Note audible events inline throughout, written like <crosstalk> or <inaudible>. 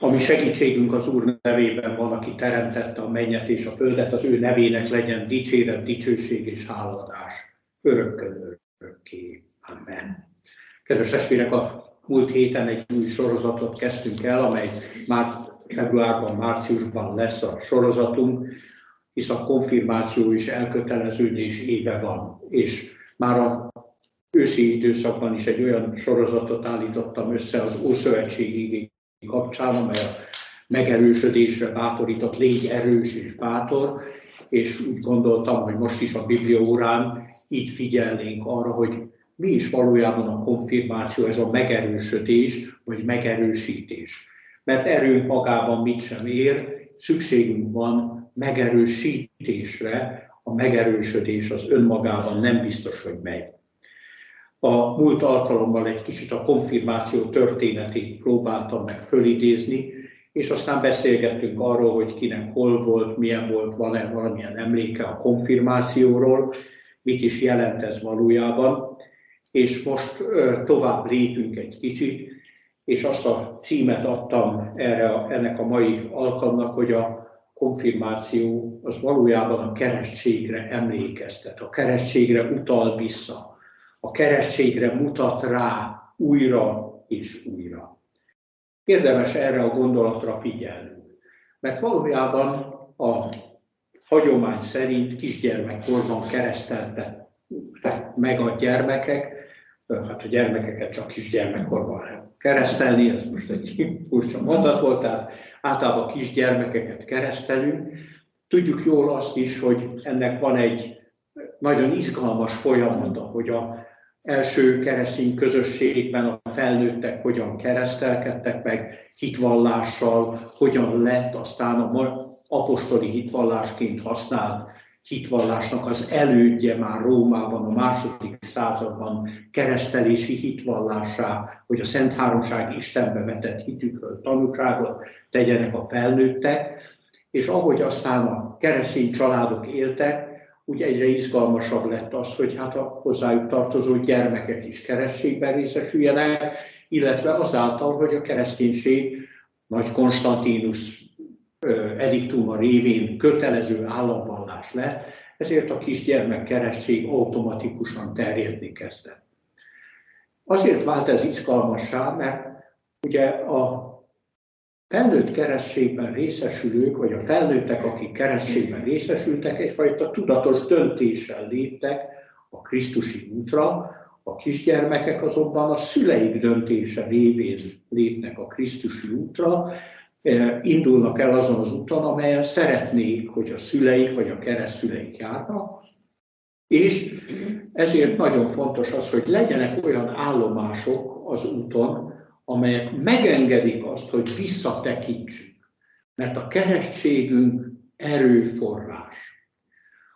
ami segítségünk az Úr nevében van, aki teremtette a mennyet és a földet, az ő nevének legyen dicséret, dicsőség és háladás örökkön örökké. Amen. Kedves testvérek, a múlt héten egy új sorozatot kezdtünk el, amely már februárban, márciusban lesz a sorozatunk, hisz a konfirmáció és elköteleződés éve van, és már a őszi időszakban is egy olyan sorozatot állítottam össze az Ószövetségi kapcsán, amely a megerősödésre bátorított, légy erős és bátor, és úgy gondoltam, hogy most is a Biblia órán így figyelnénk arra, hogy mi is valójában a konfirmáció, ez a megerősödés, vagy megerősítés. Mert erőnk magában mit sem ér, szükségünk van megerősítésre, a megerősödés az önmagában nem biztos, hogy megy. A múlt alkalommal egy kicsit a konfirmáció történetét próbáltam meg fölidézni, és aztán beszélgettünk arról, hogy kinek hol volt, milyen volt, van-e valamilyen emléke a konfirmációról, mit is jelent ez valójában. És most tovább lépünk egy kicsit, és azt a címet adtam erre ennek a mai alkalomnak, hogy a konfirmáció az valójában a keresztségre emlékeztet, a keresztségre utal vissza a keresztségre mutat rá újra és újra. Érdemes erre a gondolatra figyelni, mert valójában a hagyomány szerint kisgyermekkorban kereszteltek meg a gyermekek, hát a gyermekeket csak kisgyermekkorban lehet keresztelni, ez most egy furcsa mondat volt, tehát általában kisgyermekeket keresztelünk. Tudjuk jól azt is, hogy ennek van egy nagyon izgalmas folyamata, hogy a első keresztény közösségben a felnőttek hogyan keresztelkedtek meg hitvallással, hogyan lett aztán a apostoli hitvallásként használt hitvallásnak az elődje már Rómában a második században keresztelési hitvallásá, hogy a Szent Háromság Istenbe vetett hitükről tanúságot tegyenek a felnőttek, és ahogy aztán a keresztény családok éltek, úgy egyre izgalmasabb lett az, hogy hát a hozzájuk tartozó gyermekek is keresztségben részesüljenek, illetve azáltal, hogy a kereszténység Nagy Konstantinus ediktuma révén kötelező államvallás lett, ezért a kisgyermek keresztség automatikusan terjedni kezdett. Azért vált ez izgalmassá, mert ugye a felnőtt keresztségben részesülők, vagy a felnőttek, akik keresztségben részesültek, egyfajta tudatos döntéssel léptek a Krisztusi útra, a kisgyermekek azonban a szüleik döntése révén lépnek a Krisztusi útra, e, indulnak el azon az úton, amelyen szeretnék, hogy a szüleik vagy a keresztszüleik járnak, és ezért nagyon fontos az, hogy legyenek olyan állomások az úton, amelyek megengedik azt, hogy visszatekintsünk. Mert a keresztségünk erőforrás.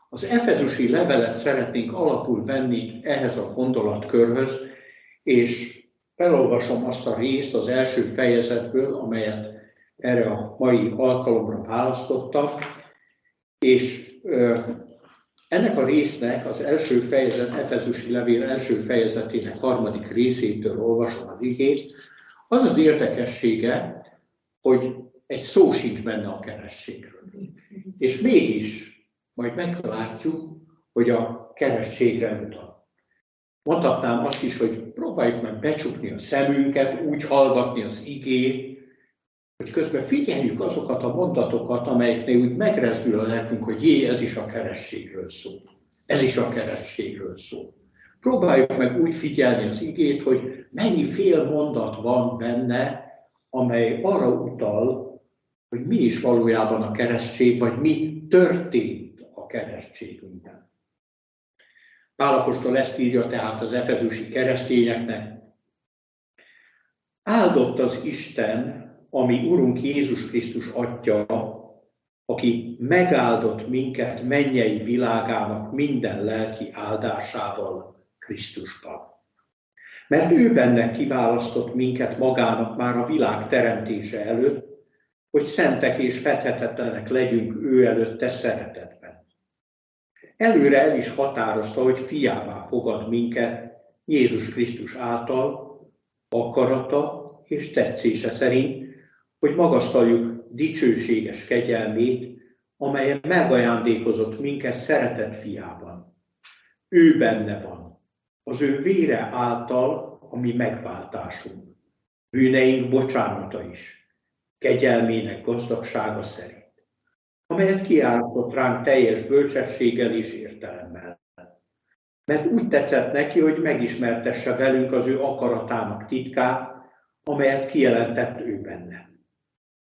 Az efezusi levelet szeretnénk alapul venni ehhez a gondolatkörhöz, és felolvasom azt a részt az első fejezetből, amelyet erre a mai alkalomra választottam, és ennek a résznek az első fejezet, Efezusi levél első fejezetének harmadik részétől olvasom az igét, az az érdekessége, hogy egy szó sincs benne a kerességről. És mégis majd meglátjuk, hogy a kerességre mutat. Mondhatnám azt is, hogy próbáljuk meg becsukni a szemünket, úgy hallgatni az igét, hogy közben figyeljük azokat a mondatokat, amelyeknél úgy megrezdül a lelkünk, hogy jé, ez is a kerességről szól. Ez is a kerességről szól. Próbáljuk meg úgy figyelni az igét, hogy mennyi fél mondat van benne, amely arra utal, hogy mi is valójában a keresztség, vagy mi történt a keresztségünkben. Pálapostól ezt írja tehát az efezusi keresztényeknek. Áldott az Isten, ami Urunk Jézus Krisztus Atya, aki megáldott minket mennyei világának minden lelki áldásával Krisztusban. Mert ő benne kiválasztott minket magának már a világ teremtése előtt, hogy szentek és fethetetlenek legyünk ő előtte szeretetben. Előre el is határozta, hogy fiává fogad minket Jézus Krisztus által, akarata és tetszése szerint, hogy magasztaljuk dicsőséges kegyelmét, amelyen megajándékozott minket szeretett fiában. Ő benne van, az ő vére által a mi megváltásunk, bűneink bocsánata is, kegyelmének gazdagsága szerint, amelyet kiállított ránk teljes bölcsességgel és értelemmel. Mert úgy tetszett neki, hogy megismertesse velünk az ő akaratának titkát, amelyet kijelentett ő benne.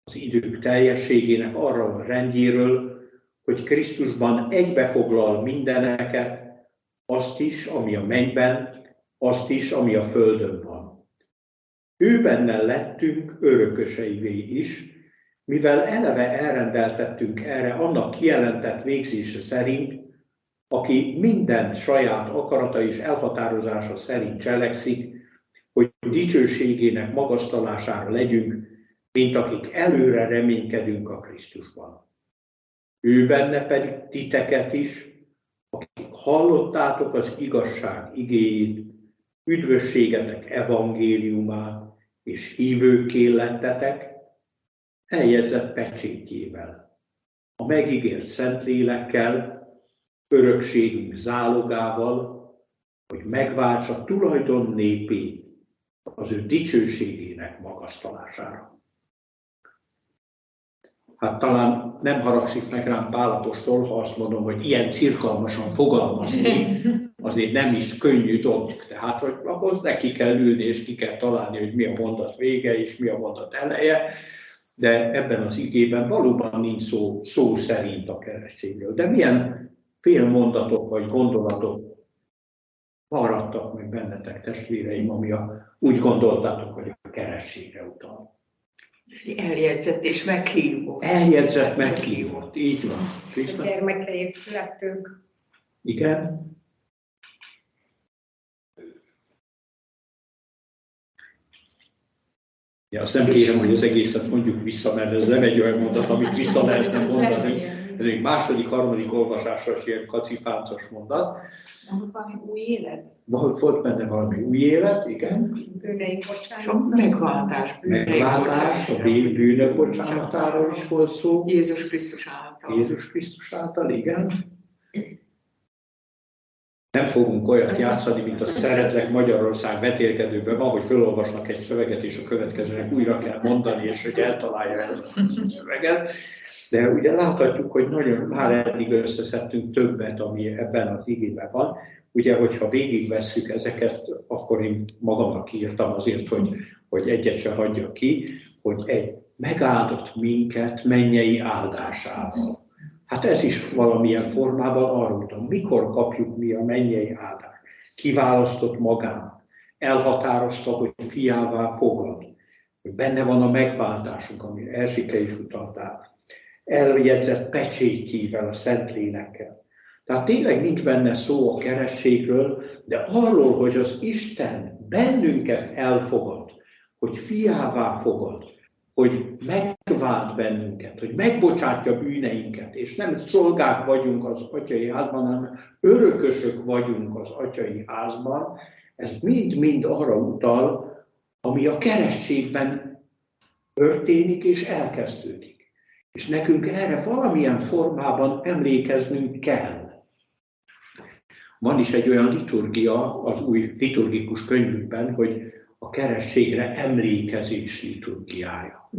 Az idők teljességének arra a rendjéről, hogy Krisztusban egybefoglal mindeneket, azt is, ami a mennyben, azt is, ami a földön van. Ő benne lettünk örököseivé is, mivel eleve elrendeltettünk erre annak kijelentett végzése szerint, aki minden saját akarata és elhatározása szerint cselekszik, hogy dicsőségének magasztalására legyünk, mint akik előre reménykedünk a Krisztusban. Ő benne pedig titeket is, hallottátok az igazság igéjét, üdvösségetek evangéliumát, és hívőké lettetek, eljegyzett pecsétjével, a megígért Szentlélekkel, örökségünk zálogával, hogy megváltsa tulajdon népét az ő dicsőségének magasztalására. Hát talán nem haragszik meg rám Pálapostól, ha azt mondom, hogy ilyen cirkalmasan fogalmazni, <laughs> azért nem is könnyű dolog. Tehát, hogy ahhoz neki kell ülni, és ki kell találni, hogy mi a mondat vége, és mi a mondat eleje, de ebben az igében valóban nincs szó, szó szerint a keresztényről. De milyen félmondatok vagy gondolatok maradtak meg bennetek, testvéreim, ami a, úgy gondoltátok, hogy a kerességre utal. Eljegyzett és meghívott. Eljegyzett, meghívott, így van. A gyermekeért lettünk. Igen. Ja, azt nem kérem, hogy az egészet mondjuk vissza, mert ez nem egy olyan mondat, amit vissza lehetne mondani. Ez egy második, harmadik olvasásos ilyen kacifáncos mondat. Volt valami új élet? Volt, volt benne valami új élet, igen. Bűneink bocsánat. Megváltás. Megváltás, a bűnök bocsánatáról is volt szó. Jézus Krisztus által. Jézus Krisztus által, igen. Nem fogunk olyat játszani, mint a Szeretlek Magyarország vetélkedőben van, hogy felolvasnak egy szöveget, és a következőnek újra kell mondani, és hogy eltalálja ezt a szöveget. De ugye láthatjuk, hogy nagyon már eddig összeszedtünk többet, ami ebben az igében van. Ugye, hogyha végigvesszük ezeket, akkor én magamnak írtam azért, hogy, hogy egyet se hagyja ki, hogy egy megáldott minket mennyei áldásával. Hát ez is valamilyen formában arról tudom, mikor kapjuk mi a mennyei áldást. Kiválasztott magán, elhatározta, hogy fiává fogad, hogy benne van a megváltásunk, amire Erzsike is utaltál eljegyzett pecsétjével, a Szentlélekkel. Tehát tényleg nincs benne szó a kerességről, de arról, hogy az Isten bennünket elfogad, hogy fiává fogad, hogy megvált bennünket, hogy megbocsátja bűneinket, és nem szolgák vagyunk az atyai házban, hanem örökösök vagyunk az atyai házban, ez mind-mind arra utal, ami a kerességben történik és elkezdődik. És nekünk erre valamilyen formában emlékeznünk kell. Van is egy olyan liturgia az új liturgikus könyvükben, hogy a kerességre emlékezés liturgiája.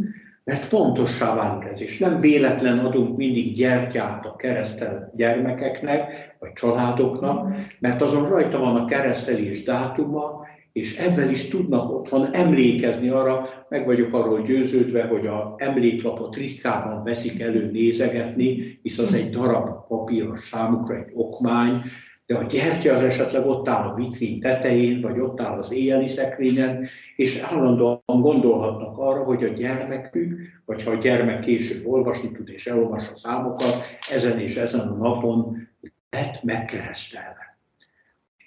Mert fontossá válik ez, és nem véletlen adunk mindig gyertyát a keresztelt gyermekeknek, vagy családoknak, mert azon rajta van a keresztelés dátuma, és ebben is tudnak otthon emlékezni arra, meg vagyok arról győződve, hogy a emléklapot ritkában veszik elő nézegetni, hisz az egy darab papíros számukra, egy okmány, de a gyertya az esetleg ott áll a vitrin tetején, vagy ott áll az éjjeli szekrényen, és állandóan gondolhatnak arra, hogy a gyermekük, vagy ha a gyermek később olvasni tud és elolvas a számokat, ezen és ezen a napon lett megkeresztelve.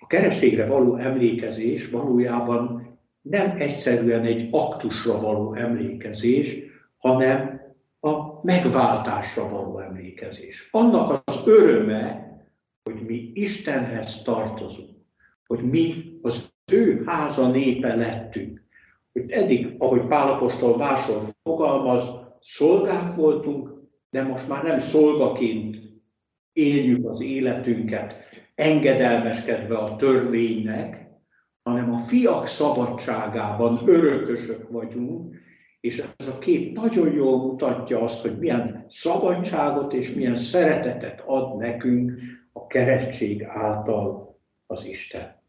A kerességre való emlékezés valójában nem egyszerűen egy aktusra való emlékezés, hanem a megváltásra való emlékezés. Annak az öröme, hogy mi Istenhez tartozunk, hogy mi az ő háza népe lettünk, hogy eddig, ahogy Pálapostól máshol fogalmaz, szolgák voltunk, de most már nem szolgaként éljük az életünket, engedelmeskedve a törvénynek, hanem a fiak szabadságában örökösök vagyunk, és ez a kép nagyon jól mutatja azt, hogy milyen szabadságot és milyen szeretetet ad nekünk a keresztség által az Isten.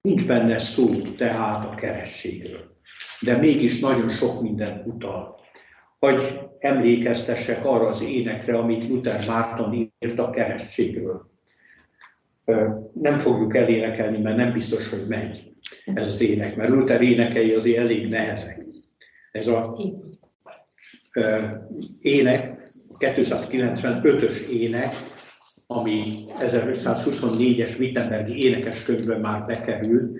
Nincs benne szó tehát a kerességről, de mégis nagyon sok minden utal. Hogy emlékeztessek arra az énekre, amit Luther Márton írt a kerességről. Nem fogjuk elénekelni, mert nem biztos, hogy megy ez az ének, mert Luther énekei azért elég nehezek. Ez a ének, 295-ös ének, ami 1524-es Wittenbergi énekeskönyvben már bekerült.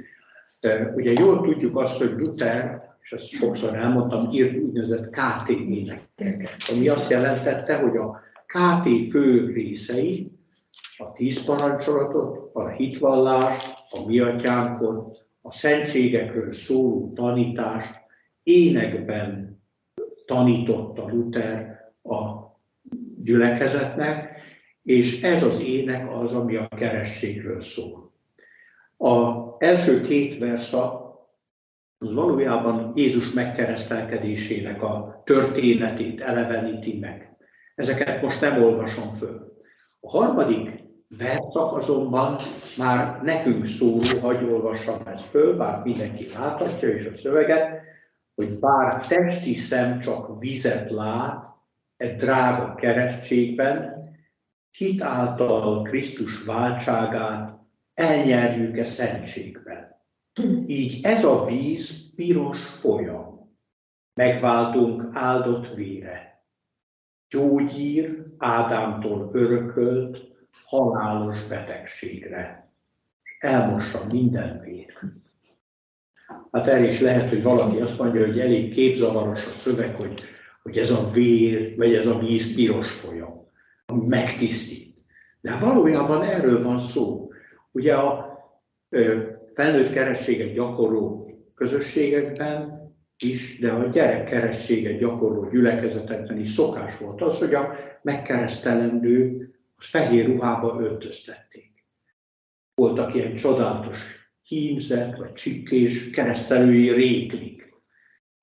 Ugye jól tudjuk azt, hogy Luther, és ezt sokszor elmondtam, írt úgynevezett KT énekeket, ami azt jelentette, hogy a KT fő részei, a tíz parancsolatot, a hitvallás, a mi atyánkot, a szentségekről szóló tanítást énekben tanította Luther a gyülekezetnek, és ez az ének az, ami a kerességről szól. A első két versza az valójában Jézus megkeresztelkedésének a történetét eleveníti meg. Ezeket most nem olvasom föl. A harmadik verszak azonban már nekünk szóló, hagy olvassam ezt föl, bár mindenki láthatja is a szöveget, hogy bár testi szem csak vizet lát, egy drága keresztségben, hit által Krisztus váltságát elnyerjük-e szentségben. Így ez a víz piros folyam, megváltunk áldott vére. Gyógyír Ádámtól örökölt halálos betegségre. Elmossa minden vér. Hát erre is lehet, hogy valaki azt mondja, hogy elég képzavaros a szöveg, hogy, hogy ez a vér, vagy ez a víz piros folyam megtisztít. De valójában erről van szó. Ugye a felnőtt kerességet gyakorló közösségekben is, de a gyerekkerességet gyakorló gyülekezetekben is szokás volt az, hogy a megkeresztelendő az fehér ruhába öltöztették. Voltak ilyen csodálatos hímzet, vagy csikkés keresztelői réklik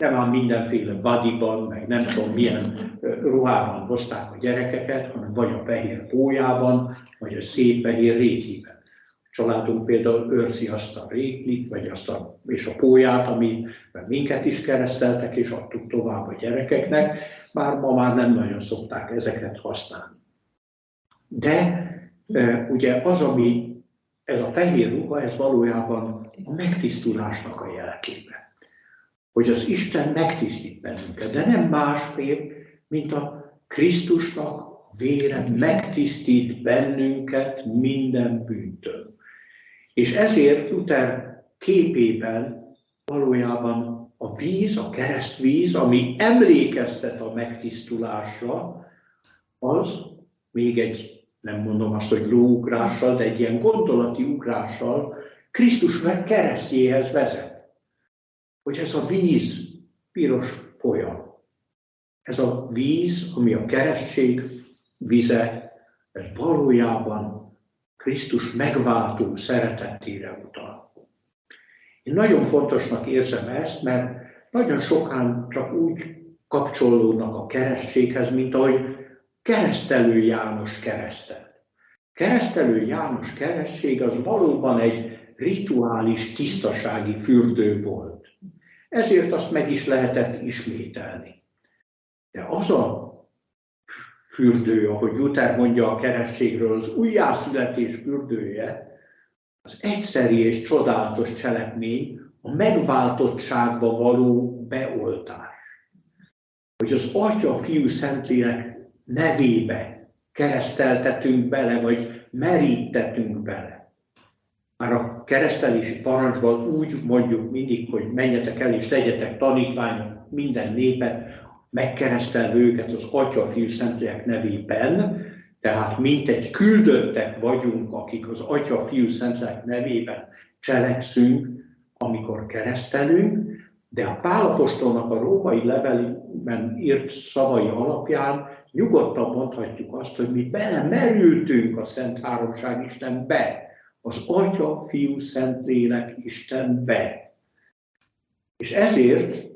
nem ám mindenféle bodyban, meg nem tudom milyen ruhában hozták a gyerekeket, hanem vagy a fehér pójában, vagy a szép fehér rétjében. A családunk például őrzi azt a rétlit, vagy azt a, és a póját, ami minket is kereszteltek, és adtuk tovább a gyerekeknek, bár ma már nem nagyon szokták ezeket használni. De ugye az, ami ez a fehér ruha, ez valójában a megtisztulásnak a jelképe hogy az Isten megtisztít bennünket, de nem másképp, mint a Krisztusnak vére megtisztít bennünket minden bűntől. És ezért Luther képében valójában a víz, a keresztvíz, ami emlékeztet a megtisztulásra, az még egy, nem mondom azt, hogy lóugrással, de egy ilyen gondolati ugrással Krisztus meg keresztjéhez vezet hogy ez a víz piros folyam. Ez a víz, ami a keresztség vize, ez valójában Krisztus megváltó szeretetére utal. Én nagyon fontosnak érzem ezt, mert nagyon sokan csak úgy kapcsolódnak a keresztséghez, mint ahogy keresztelő János keresztelt. Keresztelő János keresztség az valóban egy rituális tisztasági fürdő volt. Ezért azt meg is lehetett ismételni. De az a fürdő, ahogy Luther mondja a kerességről, az újjászületés fürdője, az egyszeri és csodálatos cselekmény, a megváltottságba való beoltás. Hogy az Atya, Fiú, Szentlélek nevébe kereszteltetünk bele, vagy merítetünk bele. Már a keresztelési parancsban úgy mondjuk mindig, hogy menjetek el és legyetek tanítványok minden népet, megkeresztelve őket az Atya, Fiú, Szentlélek nevében, tehát mint egy küldöttek vagyunk, akik az Atya, Fiú, Szentlélek nevében cselekszünk, amikor keresztelünk, De a Pálapostolnak a római levelében írt szavai alapján nyugodtan mondhatjuk azt, hogy mi belemerültünk a Szent Háromság Istenbe, az Atya, Fiú, Szentlélek Istenbe. És ezért,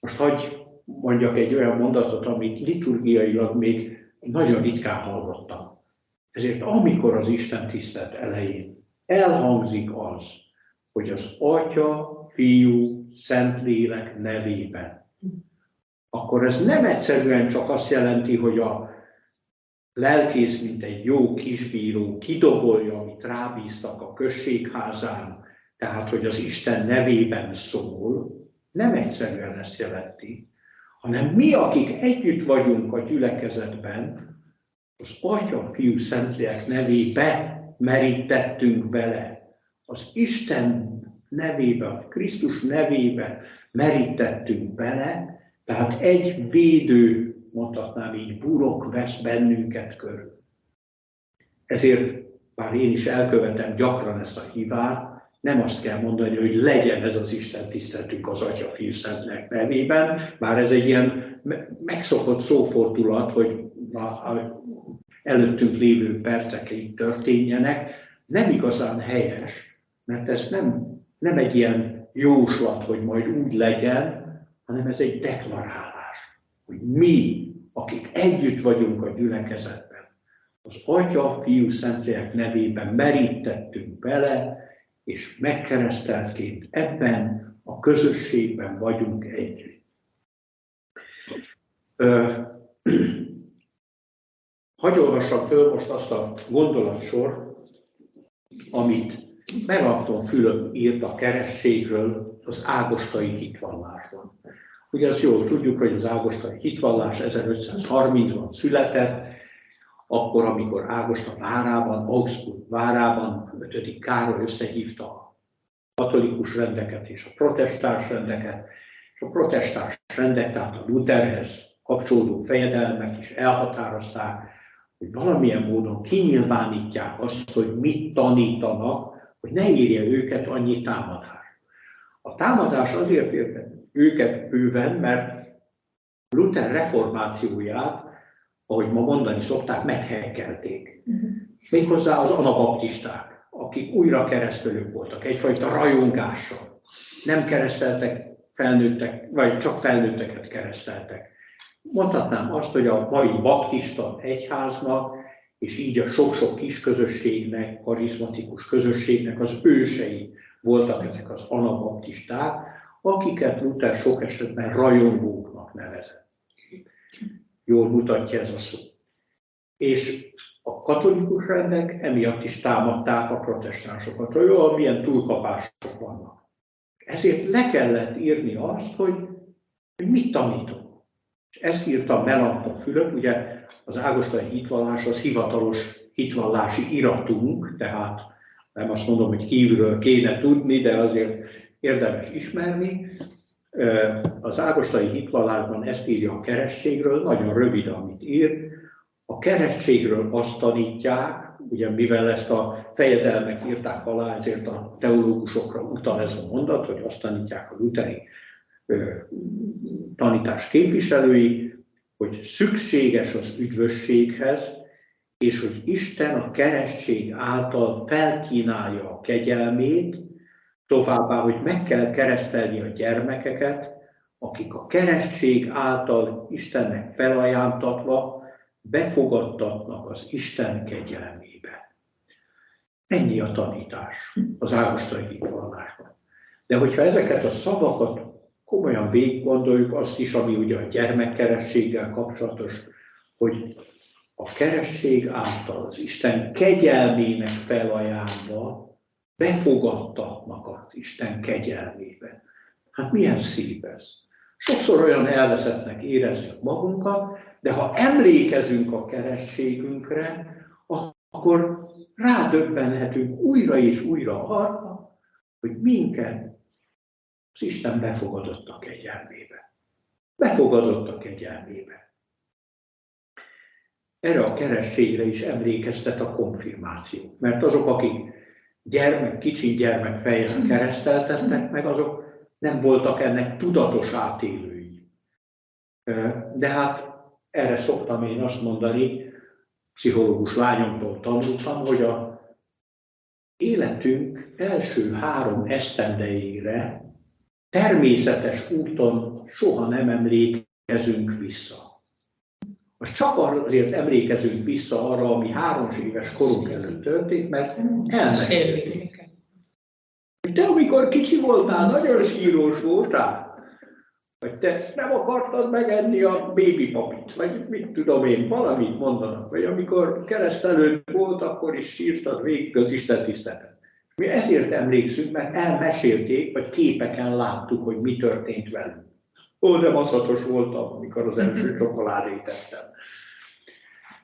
most hagyj mondjak egy olyan mondatot, amit liturgiailag még nagyon ritkán hallottam. Ezért amikor az Isten tisztelt elején elhangzik az, hogy az Atya, Fiú, Szentlélek nevében, akkor ez nem egyszerűen csak azt jelenti, hogy a lelkész, mint egy jó kisbíró kidobolja, amit rábíztak a községházán, tehát, hogy az Isten nevében szól, nem egyszerűen ezt jelenti, hanem mi, akik együtt vagyunk a gyülekezetben, az Atya, Fiú, Szentlélek nevébe merítettünk bele. Az Isten nevébe, a Krisztus nevébe merítettünk bele, tehát egy védő, mondhatnám így, burok vesz bennünket körül. Ezért, bár én is elkövetem gyakran ezt a hibát, nem azt kell mondani, hogy legyen ez az Isten tiszteltünk az Atya Fiú Szentnek nevében, már ez egy ilyen megszokott szófordulat, hogy a előttünk lévő percek így történjenek, nem igazán helyes, mert ez nem, nem egy ilyen jóslat, hogy majd úgy legyen, hanem ez egy deklarálás, hogy mi, akik együtt vagyunk a gyülekezetben, az Atya, Fiú, Szentlélek nevében merítettünk bele, és megkereszteltként ebben a közösségben vagyunk együtt. Hagy olvassam föl most azt a gondolatsor, amit Melanchthon Fülöp írt a kerességről az ágostai hitvallásban. Ugye azt jól tudjuk, hogy az ágostai hitvallás 1530-ban született, akkor, amikor Ágosta várában, Augsburg várában 5. Károly összehívta a katolikus rendeket és a protestáns rendeket, és a protestáns rendek, tehát a Lutherhez kapcsolódó fejedelmek is elhatározták, hogy valamilyen módon kinyilvánítják azt, hogy mit tanítanak, hogy ne érje őket annyi támadás. A támadás azért érte őket bőven, mert Luther reformációját ahogy ma mondani szokták, meghekkelték. Uh-huh. Méghozzá az anabaptisták, akik újra keresztelők voltak, egyfajta rajongással. Nem kereszteltek felnőttek, vagy csak felnőtteket kereszteltek. Mondhatnám azt, hogy a mai baptista egyháznak, és így a sok-sok kis közösségnek, karizmatikus közösségnek az ősei voltak ezek az anabaptisták, akiket Luther sok esetben rajongóknak nevezett jól mutatja ez a szó. És a katolikus rendek emiatt is támadták a protestánsokat, hogy jó, milyen túlkapások vannak. Ezért le kellett írni azt, hogy, hogy mit tanítunk. És ezt írta Melanchthon Fülöp, ugye az ágostai hitvallás az hivatalos hitvallási iratunk, tehát nem azt mondom, hogy kívülről kéne tudni, de azért érdemes ismerni, az ágostai hitvallásban ezt írja a kerességről, nagyon rövid, amit ír. A kerességről azt tanítják, ugye mivel ezt a fejedelmek írták alá, ezért a teológusokra utal ez a mondat, hogy azt tanítják a luteri tanítás képviselői, hogy szükséges az üdvösséghez, és hogy Isten a keresztség által felkínálja a kegyelmét, Továbbá, hogy meg kell keresztelni a gyermekeket, akik a keresztség által Istennek felajántatva befogadtatnak az Isten kegyelmébe. Ennyi a tanítás az ágostai hitvallásban. De hogyha ezeket a szavakat komolyan végig gondoljuk, azt is, ami ugye a gyermekkerességgel kapcsolatos, hogy a keresség által az Isten kegyelmének felajánlva befogadtatnak az Isten kegyelmébe. Hát milyen szép ez. Sokszor olyan elveszettnek érezzük magunkat, de ha emlékezünk a kerességünkre, akkor rádöbbenhetünk újra és újra arra, hogy minket az Isten befogadott a kegyelmébe. Befogadott a kegyelmébe. Erre a kerességre is emlékeztet a konfirmáció. Mert azok, akik gyermek, kicsi gyermek fejjel kereszteltetnek meg, azok nem voltak ennek tudatos átélői. De hát erre szoktam én azt mondani, pszichológus lányomtól tanultam, hogy a életünk első három esztendeire természetes úton soha nem emlékezünk vissza. Most csak azért emlékezünk vissza arra, ami három éves korunk előtt történt, mert elmesélték. Te, amikor kicsi voltál, nagyon sírós voltál, vagy te nem akartad megenni a baby papit, vagy mit tudom én, valamit mondanak, vagy amikor keresztelőd volt, akkor is sírtad végig az Isten tiszteletet. Mi ezért emlékszünk, mert elmesélték, vagy képeken láttuk, hogy mi történt velünk. Ó, de maszatos voltam, amikor az első csokoládét ettem.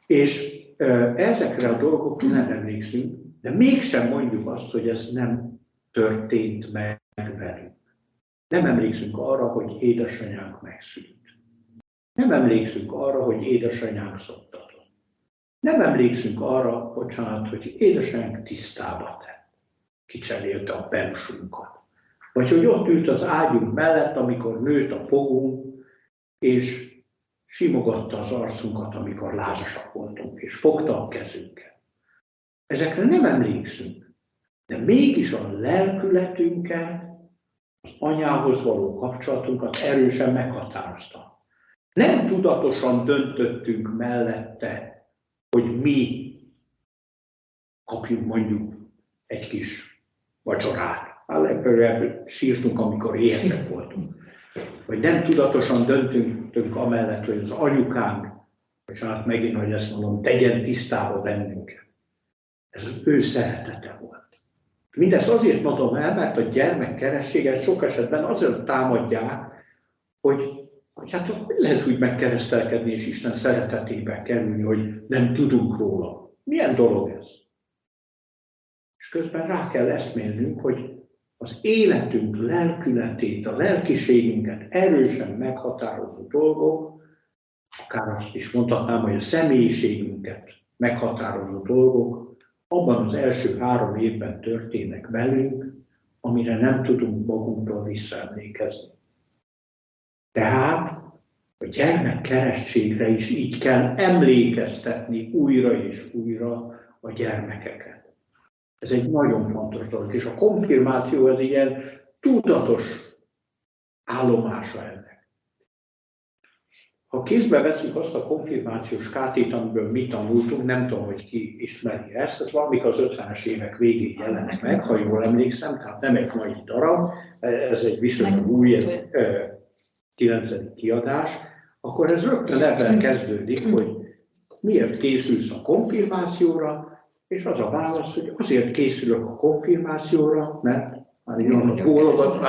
És ezekre a dolgokra nem emlékszünk, de mégsem mondjuk azt, hogy ez nem történt meg velünk. Nem emlékszünk arra, hogy édesanyánk megszűnt. Nem emlékszünk arra, hogy édesanyánk szoktatott. Nem emlékszünk arra, bocsánat, hogy édesanyánk tisztába tett. Kicserélte a pensunkat. Vagy hogy ott ült az ágyunk mellett, amikor nőtt a fogunk, és simogatta az arcunkat, amikor lázasak voltunk, és fogta a kezünket. Ezekre nem emlékszünk, de mégis a lelkületünket az anyához való kapcsolatunkat erősen meghatározta. Nem tudatosan döntöttünk mellette, hogy mi kapjunk mondjuk egy kis vacsorát. Legfeljebb sírtunk, amikor éhesek voltunk. Vagy nem tudatosan döntünk amellett, hogy az anyukánk, és hát megint, hogy ezt mondom, tegyen tisztába bennünket. Ez az ő szeretete volt. Mindezt azért mondom el, mert a gyermekkerességet sok esetben azért támadják, hogy, hogy hát hogy lehet úgy megkeresztelkedni és Isten szeretetébe kerülni, hogy nem tudunk róla. Milyen dolog ez? És közben rá kell eszmélnünk, hogy az életünk lelkületét, a lelkiségünket erősen meghatározó dolgok, akár azt is mondhatnám, hogy a személyiségünket meghatározó dolgok, abban az első három évben történnek velünk, amire nem tudunk magunkról visszaemlékezni. Tehát a gyermek keresztségre is így kell emlékeztetni újra és újra a gyermekeket. Ez egy nagyon fontos dolog, és a konfirmáció az ilyen tudatos állomása ennek. Ha kézbe veszünk azt a konfirmációs kátét, amiből mi tanultunk, nem tudom, hogy ki ismeri ezt, ez valamikor az 50-es évek végén jelenik meg, ha jól emlékszem, tehát nem egy mai darab, ez egy viszonylag új, egy 9. kiadás, akkor ez rögtön ebben kezdődik, hogy miért készülsz a konfirmációra, és az a válasz, hogy azért készülök a konfirmációra, mert már a kólogat,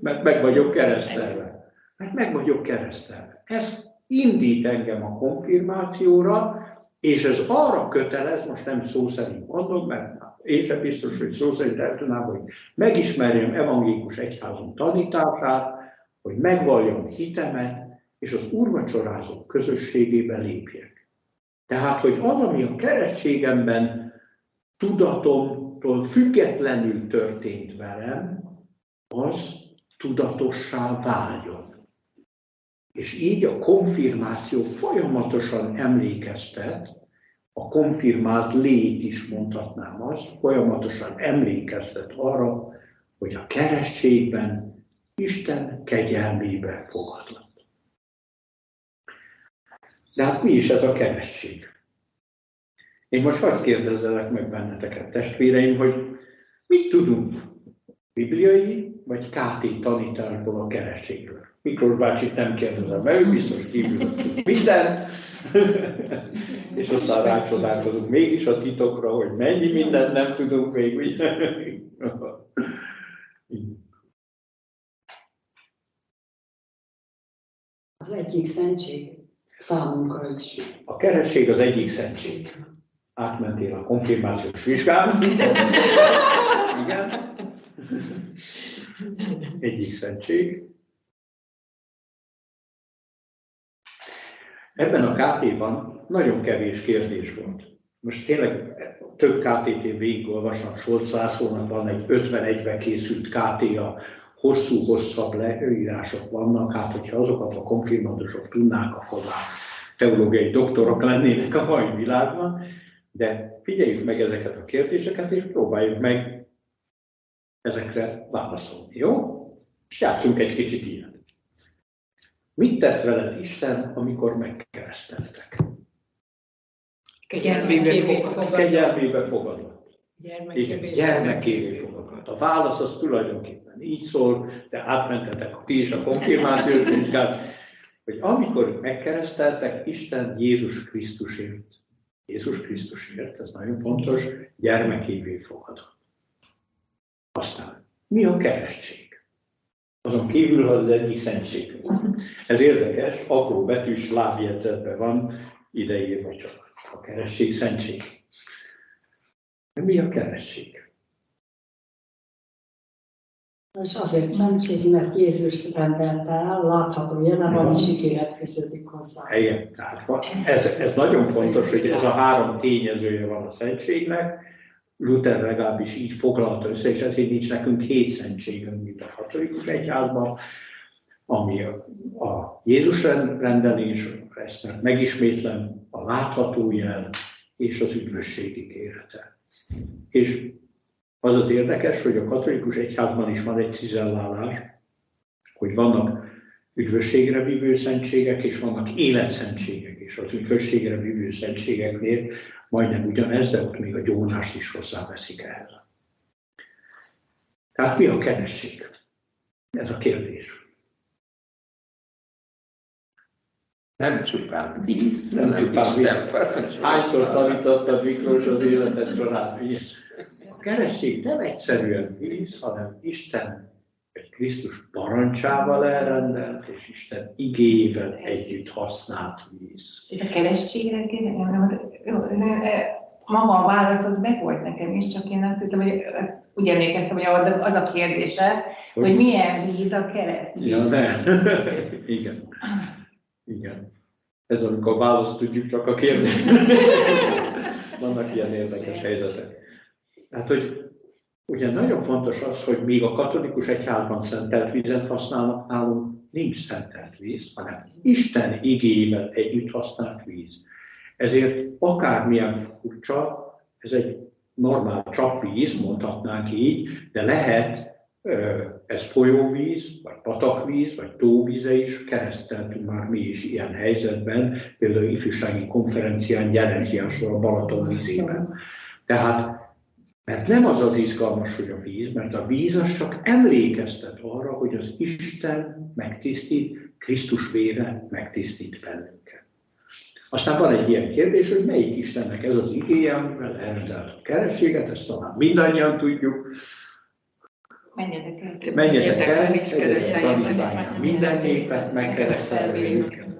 mert meg vagyok keresztelve. Mert meg vagyok keresztelve. Ez indít engem a konfirmációra, és ez arra kötelez, most nem szó szerint mondom, mert én sem biztos, hogy szó szerint el tudnám, hogy megismerjem evangélikus egyházunk tanítását, hogy megvalljam hitemet, és az úrvacsorázók közösségébe lépjek. Tehát, hogy az, ami a keresztségemben tudatomtól függetlenül történt velem, az tudatossá váljon. És így a konfirmáció folyamatosan emlékeztet, a konfirmált lét is mondhatnám azt, folyamatosan emlékeztet arra, hogy a kerességben Isten kegyelmébe fogadlott. De hát mi is ez a keresség? Én most hagyd kérdezzelek meg benneteket, testvéreim, hogy mit tudunk bibliai vagy KT tanításból a kerességről? Miklós bácsit nem kérdezem, mert ő biztos kívül minden. <laughs> és aztán rácsodálkozunk mégis a titokra, hogy mennyi mindent nem tudunk még. Ugye? Az egyik szentség számunkra is. A keresség az egyik szentség. Átmentél a konfirmációs vizsgán. Igen. Egyik szentség. Ebben a KT-ban nagyon kevés kérdés volt. Most tényleg több KT-t én végigolvasom, Solc Lászlónak van egy 51-be készült KT-ja, hosszú-hosszabb leírások vannak, hát hogyha azokat a konfirmandusok tudnák, akkor már teológiai doktorok lennének a mai világban, de figyeljük meg ezeket a kérdéseket, és próbáljuk meg ezekre válaszolni, jó? És játszunk egy kicsit ilyen. Mit tett veled Isten, amikor megkereszteltek? Kegyelmébe fogadott. Kegyelmébe fogadott. Gyermekévé fogadott. A válasz az tulajdonképpen így szól, de átmentetek ti is a konfirmációs vizsgát, hogy amikor megkereszteltek, Isten Jézus Krisztusért, Jézus Krisztusért, ez nagyon fontos, gyermekévé fogadott. Aztán, mi a keresztség? Azon kívül, az egyik szentség. Ez érdekes, apró betűs lábjegyzetben van ideírva csak a keresség szentség. Mi a keresség? És azért szentség, mert Jézus rendelte el, látható jelen van, és ígéret fűződik hozzá. Helyen, tehát ez, ez nagyon fontos, hogy ez a három tényezője van a szentségnek, Luther legalábbis így foglalta össze, és ezért nincs nekünk hét szentségünk, mint a katolikus egyházban, ami a, a Jézus rendelés, ezt megismétlem, a látható jel és az üdvösség ígérete. És az az érdekes, hogy a katolikus egyházban is van egy cizellálás, hogy vannak üdvösségre vívő szentségek, és vannak életszentségek, és az üdvösségre vívő szentségeknél majdnem ugyanez, de ott még a gyónást is hozzáveszik ehhez. Tehát mi a keresség? Ez a kérdés. Nem csupán víz, nem, csupán víz. Hányszor tanítottad Miklós az életed során víz? A keresség nem egyszerűen víz, hanem Isten egy Krisztus parancsával elrendelt, és Isten igével együtt használt víz. Itt a keresztségre maga a válasz az meg volt nekem is, csak én azt hittem, hogy úgy emlékeztem, hogy az a kérdése, hogy, hogy milyen víz a kereszt. Ja, ne. <laughs> Igen. Igen. Ez amikor választ tudjuk csak a kérdést. <laughs> Vannak ilyen érdekes helyzetek. Hát, hogy Ugye nagyon fontos az, hogy még a katolikus egyházban szentelt vizet használnak, nálunk nincs szentelt víz, hanem Isten igével együtt használt víz. Ezért akármilyen furcsa, ez egy normál csapvíz, mondhatnánk így, de lehet ez folyóvíz, vagy patakvíz, vagy tóvíze is, kereszteltünk már mi is ilyen helyzetben, például ifjúsági konferencián Jelenziásról a Balaton vízében. Tehát mert nem az az izgalmas, hogy a víz, mert a víz az csak emlékeztet arra, hogy az Isten megtisztít, Krisztus vére megtisztít bennünket. Aztán van egy ilyen kérdés, hogy melyik Istennek ez az igéje, amivel elrendelt a kerességet, ezt talán mindannyian tudjuk. Menjetek el. Menjetek el, egyetek minden népet, megkeresztelve őket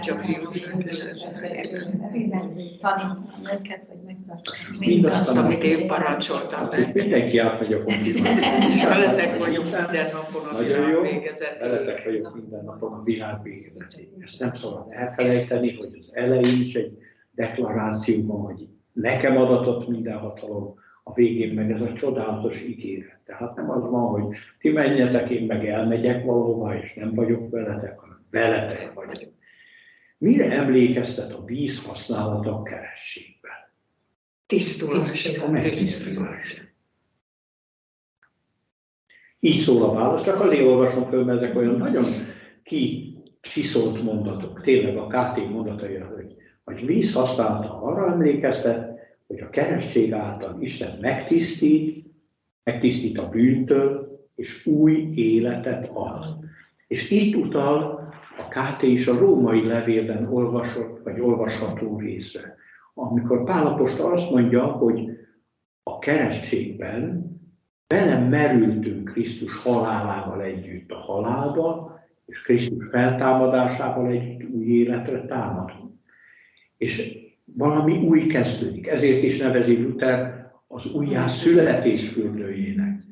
csak Tanítani őket, hogy megtartsák mindazt, amit én parancsoltam meg. Mindenki átmegy a konfirmációt. Veletek vagyok minden napon a világ végezetéig. Veletek vagyok minden napon a világ végezetéig. Ezt nem szabad elfelejteni, hogy az elején is egy deklarációban, hogy nekem adatott minden hatalom, a végén meg ez a csodálatos ígéret. Tehát nem az van, hogy ti menjetek, én meg elmegyek valahova, és nem vagyok veletek, hanem veletek vagyok. Mire emlékeztet a víz használata a kerességben? Tisztulás. A megtisztulás. Így szól a válasz, csak azért olvasom föl, mert ezek olyan nagyon ki csiszolt mondatok, tényleg a KT mondatai, hogy, hogy víz használata arra emlékeztet, hogy a keresztség által Isten megtisztít, megtisztít a bűntől, és új életet ad. És itt utal a KT is a római levélben olvasott, vagy olvasható részre. Amikor Pálapostól azt mondja, hogy a keresztségben bele merültünk Krisztus halálával együtt a halálba, és Krisztus feltámadásával együtt új életre támadunk. És valami új kezdődik. Ezért is nevezi Luther az újjás születés fürdőjének.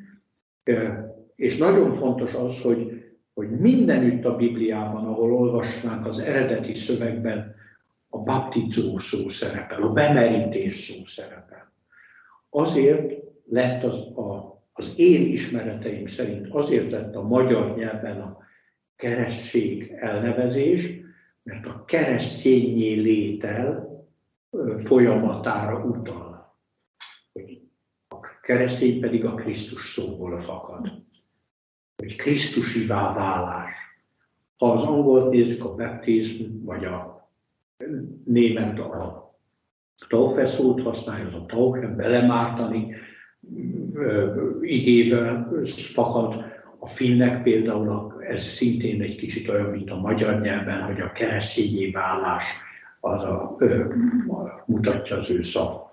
És nagyon fontos az, hogy hogy mindenütt a Bibliában, ahol olvasnánk az eredeti szövegben, a baptizó szó szerepel, a bemerítés szó szerepel. Azért lett az, a, az én ismereteim szerint azért lett a magyar nyelven a keresztség elnevezés, mert a keresztényé létel folyamatára utal. A keresztény pedig a Krisztus szóból fakad. Hogy Krisztusivá válás. Ha az angolt nézzük, a baptizm, vagy a német a Taufe szót használja, az a Taufe, belemártani igével fakad. A finnek például ez szintén egy kicsit olyan, mint a magyar nyelven, hogy a keresztényé válás az a, ö, mutatja az ő szav.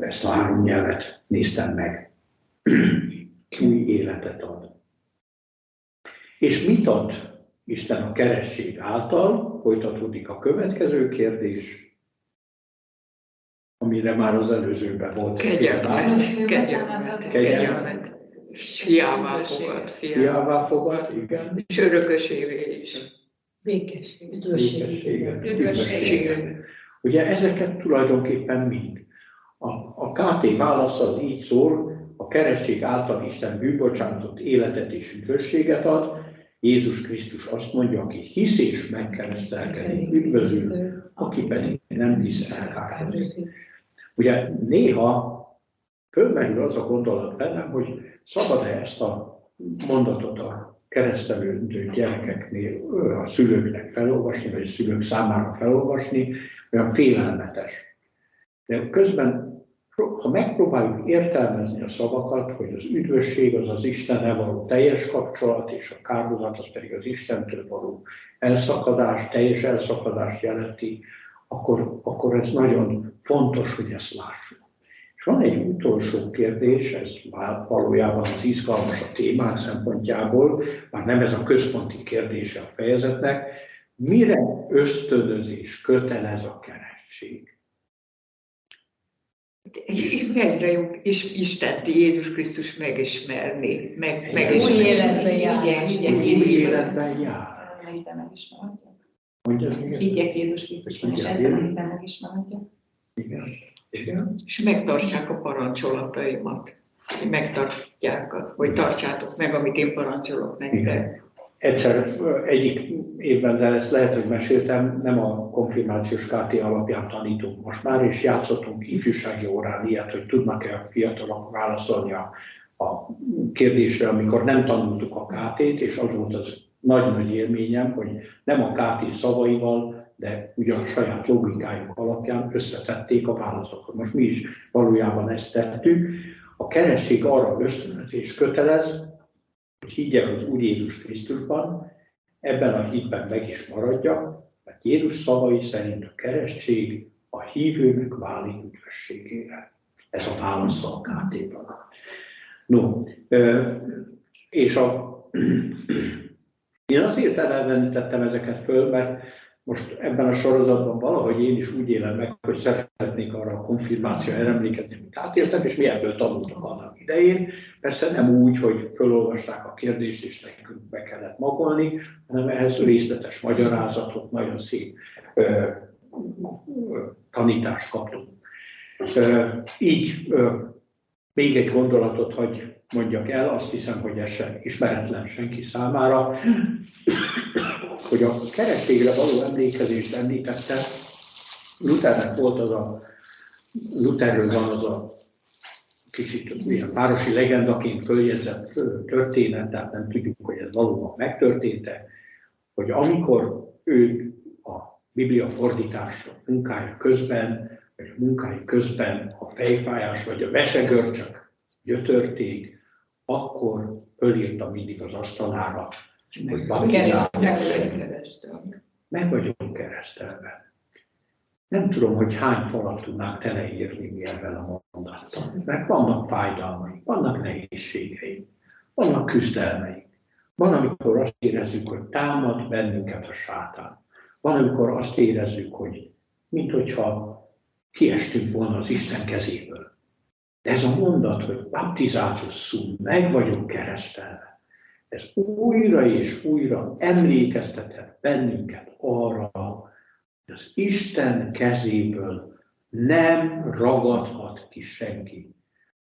Ezt a három nyelvet néztem meg. <clears throat> Új életet ad. És mit ad Isten a keresség által? Folytatódik a következő kérdés amire már az előzőben volt kegyelmet, kegyelmet, kegyelmet. Fiává fogad, fiává fogad, igen. És örökösévé is. Békesség, üdvösség. Ugye ezeket tulajdonképpen mind. A, a KT válasz az így szól, a keresztség által Isten bűnbocsánatot, életet és üdvösséget ad, Jézus Krisztus azt mondja, aki hisz és megkeresztelkedik, üdvözül, aki pedig nem hisz elkárhozik. Ugye néha fölmerül az a gondolat bennem, hogy szabad-e ezt a mondatot a keresztelődő gyerekeknél a szülőknek felolvasni, vagy a szülők számára felolvasni, olyan félelmetes. De közben, ha megpróbáljuk értelmezni a szavakat, hogy az üdvösség az az Istennel való teljes kapcsolat, és a kárhozat az pedig az Istentől való elszakadás, teljes elszakadást jelenti, akkor, akkor ez nagyon fontos, hogy ezt lássuk. És van egy utolsó kérdés, ez valójában az izgalmas a témák szempontjából, már nem ez a központi kérdése a fejezetnek, mire ösztönözés kötelez a keresztség? Egyre is Istent, Jézus Krisztus megismerni, meg, megismerni. Új életben jár. Új életben jár. Mondja, Higgyek Jézus Krisztusban, és minden megismerhetjük. Igen. És megtartsák a parancsolataimat. Megtartják, hogy tartsátok meg, amit én parancsolok nektek. Egyszer egyik évben, de ezt lehet, hogy meséltem, nem a konfirmációs KT alapján tanítunk most már, és játszottunk ifjúsági órán ilyet, hogy tudnak-e a fiatalok válaszolni a, a kérdésre, amikor nem tanultuk a KT-t, és az volt az nagy-nagy élményem, hogy nem a KT szavaival, de ugye a saját logikájuk alapján összetették a válaszokat. Most mi is valójában ezt tettük. A keresztség arra ösztönözés kötelez, hogy higgyek az Úr Jézus Krisztusban, ebben a hitben meg is maradjak, mert Jézus szavai szerint a keresztség a hívőnek válik üdvösségére. Ez a válasz a KT-ban. No, és a <clears throat> én azért elvenítettem ezeket föl, mert most ebben a sorozatban valahogy én is úgy élem meg, hogy szeretnék arra a konfirmáció emlékezni, amit átéltem, és mi ebből tanultam annak idején. Persze nem úgy, hogy felolvasták a kérdést, és nekünk be kellett magolni, hanem ehhez részletes magyarázatot, nagyon szép ö, tanítást kaptunk. Ö, így ö, még egy gondolatot hagy mondjak el, azt hiszem, hogy ez sem ismeretlen senki számára, hogy a keretségre való emlékezést említette, Luthernek volt az a, Lutherről van az a kicsit ilyen városi legendaként följegyzett történet, tehát nem tudjuk, hogy ez valóban megtörtént-e, hogy amikor ő a Biblia fordítása munkája közben, vagy a munkája közben a fejfájás vagy a vesegörcsök gyötörték, akkor fölírta mindig az asztalára, hogy meg vagyunk keresztelve. Nem tudom, hogy hány falat tudnánk teleírni mi ebben a mondattal. Mert vannak fájdalmaink, vannak nehézségeink, vannak küzdelmeink. Van, amikor azt érezzük, hogy támad bennünket a sátán. Van, amikor azt érezzük, hogy minthogyha kiestünk volna az Isten kezéből. De ez a mondat, hogy baptizátus szum, meg vagyunk keresztelve, ez újra és újra emlékeztetett bennünket arra, hogy az Isten kezéből nem ragadhat ki senki.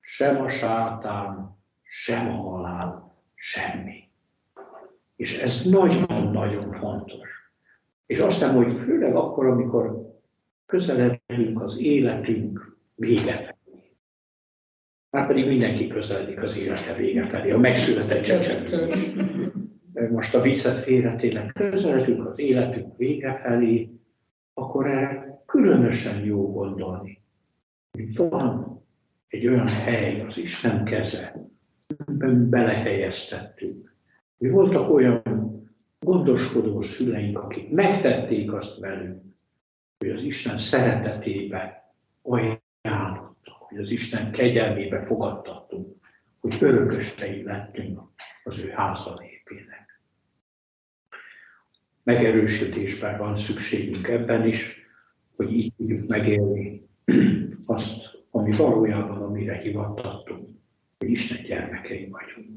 sem a sátán, sem a halál, semmi. És ez nagyon-nagyon fontos. És azt hiszem, hogy főleg akkor, amikor közeledünk az életünk vége felé. Már pedig mindenki közeledik az élete vége felé, a megszületett csecsemő. Most a viccet félretének közeledünk az életünk vége felé, akkor erre különösen jó gondolni. Hogy van egy olyan hely, az Isten keze, amiben belehelyeztettünk. Mi voltak olyan gondoskodó szüleink, akik megtették azt velünk, hogy az Isten szeretetébe ajánlottak, hogy az Isten kegyelmébe fogadtattunk, hogy örökösei lettünk az ő házalépének. Megerősítésben van szükségünk ebben is, hogy így tudjuk megélni azt, ami valójában amire hivattattunk, hogy Isten gyermekei vagyunk.